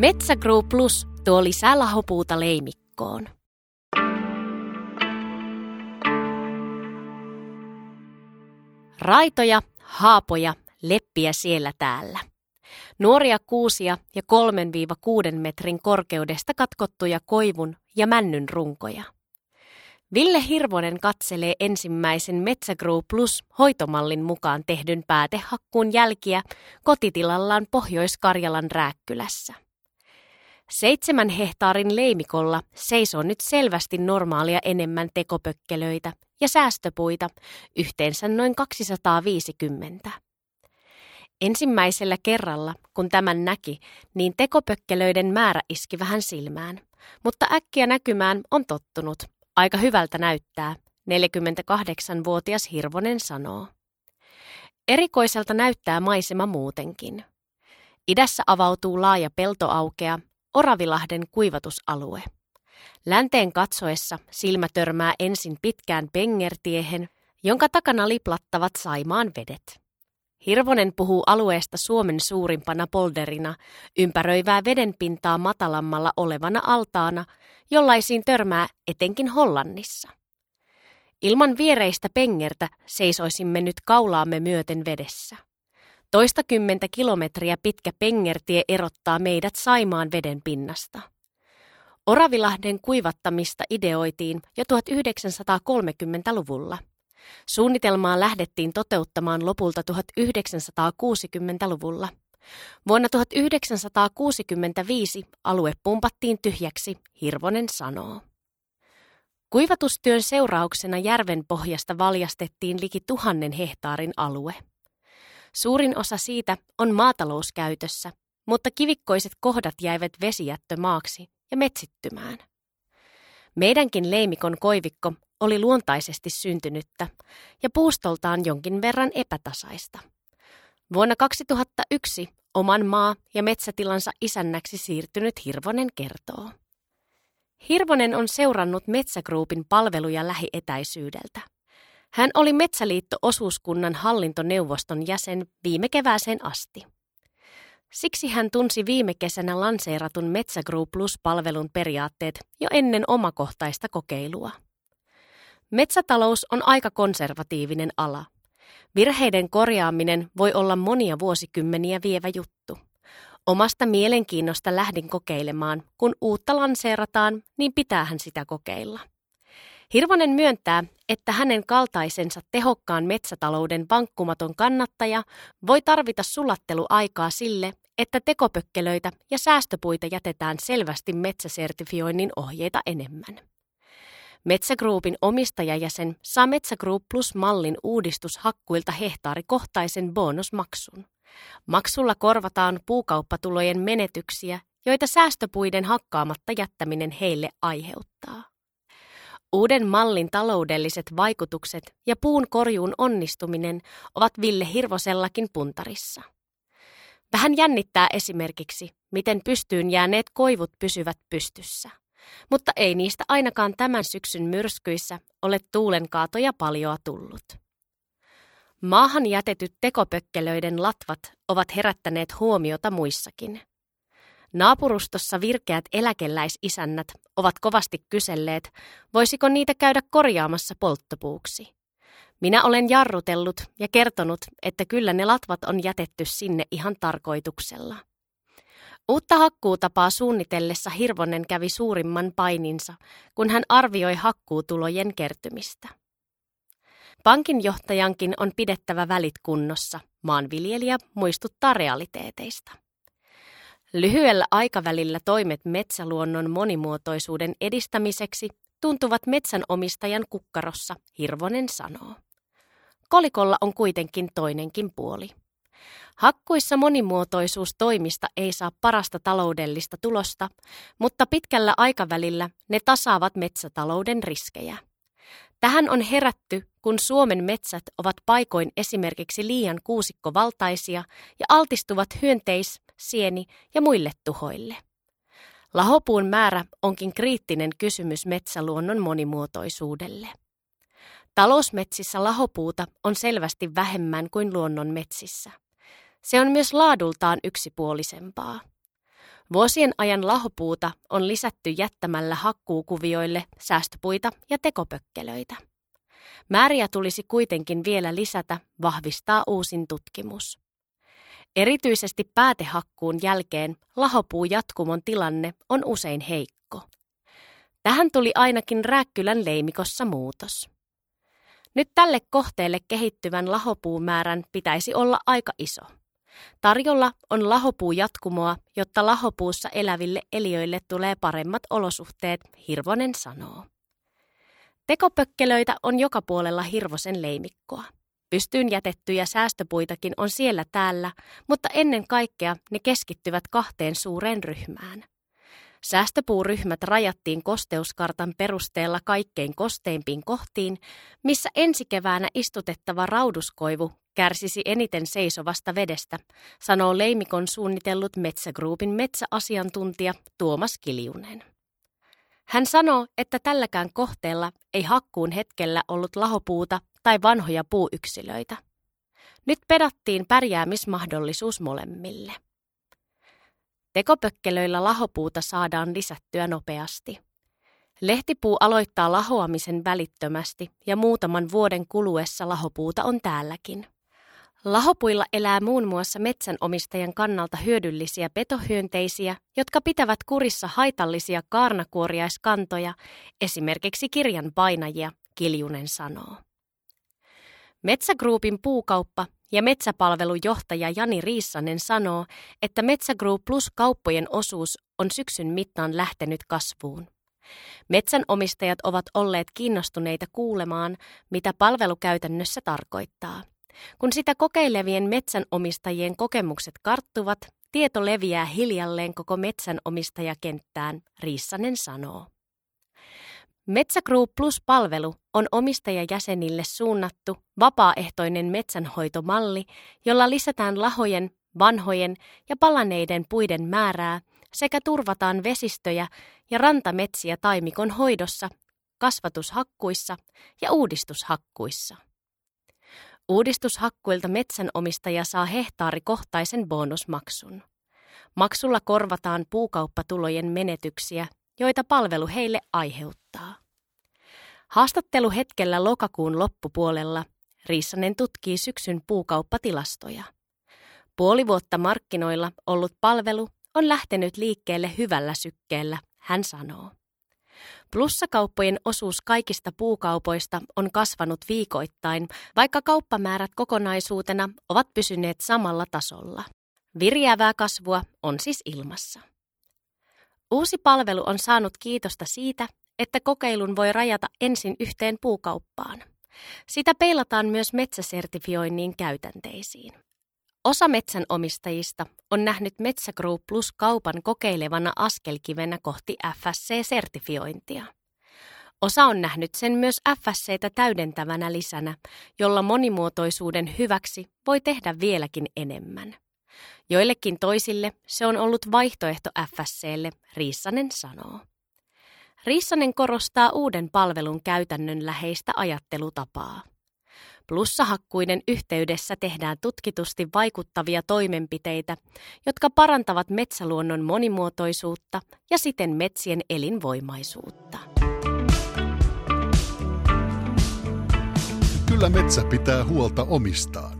Metsägrow Plus tuo lisää lahopuuta leimikkoon. Raitoja, haapoja, leppiä siellä täällä. Nuoria kuusia ja 3-6 metrin korkeudesta katkottuja koivun ja männyn runkoja. Ville Hirvonen katselee ensimmäisen Metsägrow Plus hoitomallin mukaan tehdyn päätehakkuun jälkiä kotitilallaan Pohjois-Karjalan Rääkkylässä. Seitsemän hehtaarin leimikolla seisoo nyt selvästi normaalia enemmän tekopökkelöitä ja säästöpuita, yhteensä noin 250. Ensimmäisellä kerralla, kun tämän näki, niin tekopökkelöiden määrä iski vähän silmään. Mutta äkkiä näkymään on tottunut. Aika hyvältä näyttää, 48-vuotias Hirvonen sanoo. Erikoiselta näyttää maisema muutenkin. Idässä avautuu laaja peltoaukea, Oravilahden kuivatusalue. Länteen katsoessa silmä törmää ensin pitkään pengertiehen, jonka takana liplattavat Saimaan vedet. Hirvonen puhuu alueesta Suomen suurimpana polderina, ympäröivää vedenpintaa matalammalla olevana altaana, jollaisiin törmää etenkin Hollannissa. Ilman viereistä pengertä seisoisimme nyt kaulaamme myöten vedessä. Toista kymmentä kilometriä pitkä pengertie erottaa meidät Saimaan veden pinnasta. Oravilahden kuivattamista ideoitiin jo 1930-luvulla. Suunnitelmaa lähdettiin toteuttamaan lopulta 1960-luvulla. Vuonna 1965 alue pumpattiin tyhjäksi, Hirvonen sanoo. Kuivatustyön seurauksena järven pohjasta valjastettiin liki tuhannen hehtaarin alue. Suurin osa siitä on maatalouskäytössä, mutta kivikkoiset kohdat jäivät vesijättömaaksi ja metsittymään. Meidänkin leimikon koivikko oli luontaisesti syntynyttä ja puustoltaan jonkin verran epätasaista. Vuonna 2001 oman maa- ja metsätilansa isännäksi siirtynyt Hirvonen kertoo. Hirvonen on seurannut Metsägruupin palveluja lähietäisyydeltä. Hän oli Metsäliitto-osuuskunnan hallintoneuvoston jäsen viime kevääseen asti. Siksi hän tunsi viime kesänä lanseeratun Metsägroup Plus-palvelun periaatteet jo ennen omakohtaista kokeilua. Metsätalous on aika konservatiivinen ala. Virheiden korjaaminen voi olla monia vuosikymmeniä vievä juttu. Omasta mielenkiinnosta lähdin kokeilemaan, kun uutta lanseerataan, niin pitäähän sitä kokeilla. Hirvonen myöntää, että hänen kaltaisensa tehokkaan metsätalouden vankkumaton kannattaja voi tarvita sulatteluaikaa sille, että tekopökkelöitä ja säästöpuita jätetään selvästi metsäsertifioinnin ohjeita enemmän. Metsägruupin omistajajäsen saa Metsägroup Plus-mallin uudistushakkuilta hehtaarikohtaisen bonusmaksun. Maksulla korvataan puukauppatulojen menetyksiä, joita säästöpuiden hakkaamatta jättäminen heille aiheuttaa. Uuden mallin taloudelliset vaikutukset ja puun korjuun onnistuminen ovat Ville Hirvosellakin puntarissa. Vähän jännittää esimerkiksi, miten pystyyn jääneet koivut pysyvät pystyssä. Mutta ei niistä ainakaan tämän syksyn myrskyissä ole tuulenkaatoja paljoa tullut. Maahan jätetyt tekopökkelöiden latvat ovat herättäneet huomiota muissakin. Naapurustossa virkeät eläkeläisisännät ovat kovasti kyselleet, voisiko niitä käydä korjaamassa polttopuuksi. Minä olen jarrutellut ja kertonut, että kyllä ne latvat on jätetty sinne ihan tarkoituksella. Uutta hakkuutapaa suunnitellessa Hirvonen kävi suurimman paininsa, kun hän arvioi hakkuutulojen kertymistä. Pankinjohtajankin on pidettävä välit kunnossa, maanviljelijä muistuttaa realiteeteista. Lyhyellä aikavälillä toimet metsäluonnon monimuotoisuuden edistämiseksi tuntuvat metsänomistajan kukkarossa, Hirvonen sanoo. Kolikolla on kuitenkin toinenkin puoli. Hakkuissa monimuotoisuus toimista ei saa parasta taloudellista tulosta, mutta pitkällä aikavälillä ne tasaavat metsätalouden riskejä. Tähän on herätty, kun Suomen metsät ovat paikoin esimerkiksi liian kuusikkovaltaisia ja altistuvat hyönteis-, sieni- ja muille tuhoille. Lahopuun määrä onkin kriittinen kysymys metsäluonnon monimuotoisuudelle. Talousmetsissä lahopuuta on selvästi vähemmän kuin luonnonmetsissä. Se on myös laadultaan yksipuolisempaa. Vuosien ajan lahopuuta on lisätty jättämällä hakkuukuvioille säästöpuita ja tekopökkelöitä. Määriä tulisi kuitenkin vielä lisätä, vahvistaa uusin tutkimus. Erityisesti päätehakkuun jälkeen lahopuujatkumon tilanne on usein heikko. Tähän tuli ainakin Rääkkylän leimikossa muutos. Nyt tälle kohteelle kehittyvän lahopuumäärän pitäisi olla aika iso. Tarjolla on lahopuujatkumoa, jotta lahopuussa eläville eliöille tulee paremmat olosuhteet, Hirvonen sanoo. Tekopökkelöitä on joka puolella Hirvosen leimikkoa. Pystyyn jätettyjä säästöpuitakin on siellä täällä, mutta ennen kaikkea ne keskittyvät kahteen suureen ryhmään. Säästöpuuryhmät rajattiin kosteuskartan perusteella kaikkein kosteimpiin kohtiin, missä ensi keväänä istutettava rauduskoivu kärsisi eniten seisovasta vedestä, sanoo Leimikon suunnitellut Metsägruupin metsäasiantuntija Tuomas Kiljunen. Hän sanoo, että tälläkään kohteella ei hakkuun hetkellä ollut lahopuuta tai vanhoja puuyksilöitä. Nyt pedattiin pärjäämismahdollisuus molemmille. Tekopökkelöillä lahopuuta saadaan lisättyä nopeasti. Lehtipuu aloittaa lahoamisen välittömästi ja muutaman vuoden kuluessa lahopuuta on täälläkin. Lahopuilla elää muun muassa metsänomistajan kannalta hyödyllisiä petohyönteisiä, jotka pitävät kurissa haitallisia kaarnakuoriaiskantoja, esimerkiksi kirjan painajia, Kiljunen sanoo. Metsägruupin puukauppa ja metsäpalvelun johtaja Jani Riissanen sanoo, että Metsägroup Plus kauppojen osuus on syksyn mittaan lähtenyt kasvuun. Metsänomistajat ovat olleet kiinnostuneita kuulemaan, mitä palvelu käytännössä tarkoittaa. Kun sitä kokeilevien metsänomistajien kokemukset karttuvat, tieto leviää hiljalleen koko metsänomistajakenttään, Riissanen sanoo. Metsägroup Plus-palvelu on omistajajäsenille suunnattu vapaaehtoinen metsänhoitomalli, jolla lisätään lahojen, vanhojen ja palaneiden puiden määrää sekä turvataan vesistöjä ja rantametsiä taimikon hoidossa, kasvatushakkuissa ja uudistushakkuissa. Uudistushakkuilta metsänomistaja saa hehtaarikohtaisen bonusmaksun. Maksulla korvataan puukauppatulojen menetyksiä, joita palvelu heille aiheuttaa. Haastatteluhetkellä lokakuun loppupuolella Riissanen tutkii syksyn puukauppatilastoja. Puoli vuotta markkinoilla ollut palvelu on lähtenyt liikkeelle hyvällä sykkeellä, hän sanoo. Plussakauppojen osuus kaikista puukaupoista on kasvanut viikoittain, vaikka kauppamäärät kokonaisuutena ovat pysyneet samalla tasolla. Virjäävää kasvua on siis ilmassa. Uusi palvelu on saanut kiitosta siitä, että kokeilun voi rajata ensin yhteen puukauppaan. Sitä peilataan myös metsäsertifioinnin käytänteisiin. Osa metsänomistajista on nähnyt Metsä Group Plus kaupan kokeilevana askelkivenä kohti FSC-sertifiointia. Osa on nähnyt sen myös FSCtä täydentävänä lisänä, jolla monimuotoisuuden hyväksi voi tehdä vieläkin enemmän. Joillekin toisille se on ollut vaihtoehto FSClle, Riissanen sanoo. Riissanen korostaa uuden palvelun käytännön läheistä ajattelutapaa. Plussahakkuiden yhteydessä tehdään tutkitusti vaikuttavia toimenpiteitä, jotka parantavat metsäluonnon monimuotoisuutta ja siten metsien elinvoimaisuutta. Kyllä metsä pitää huolta omistaan.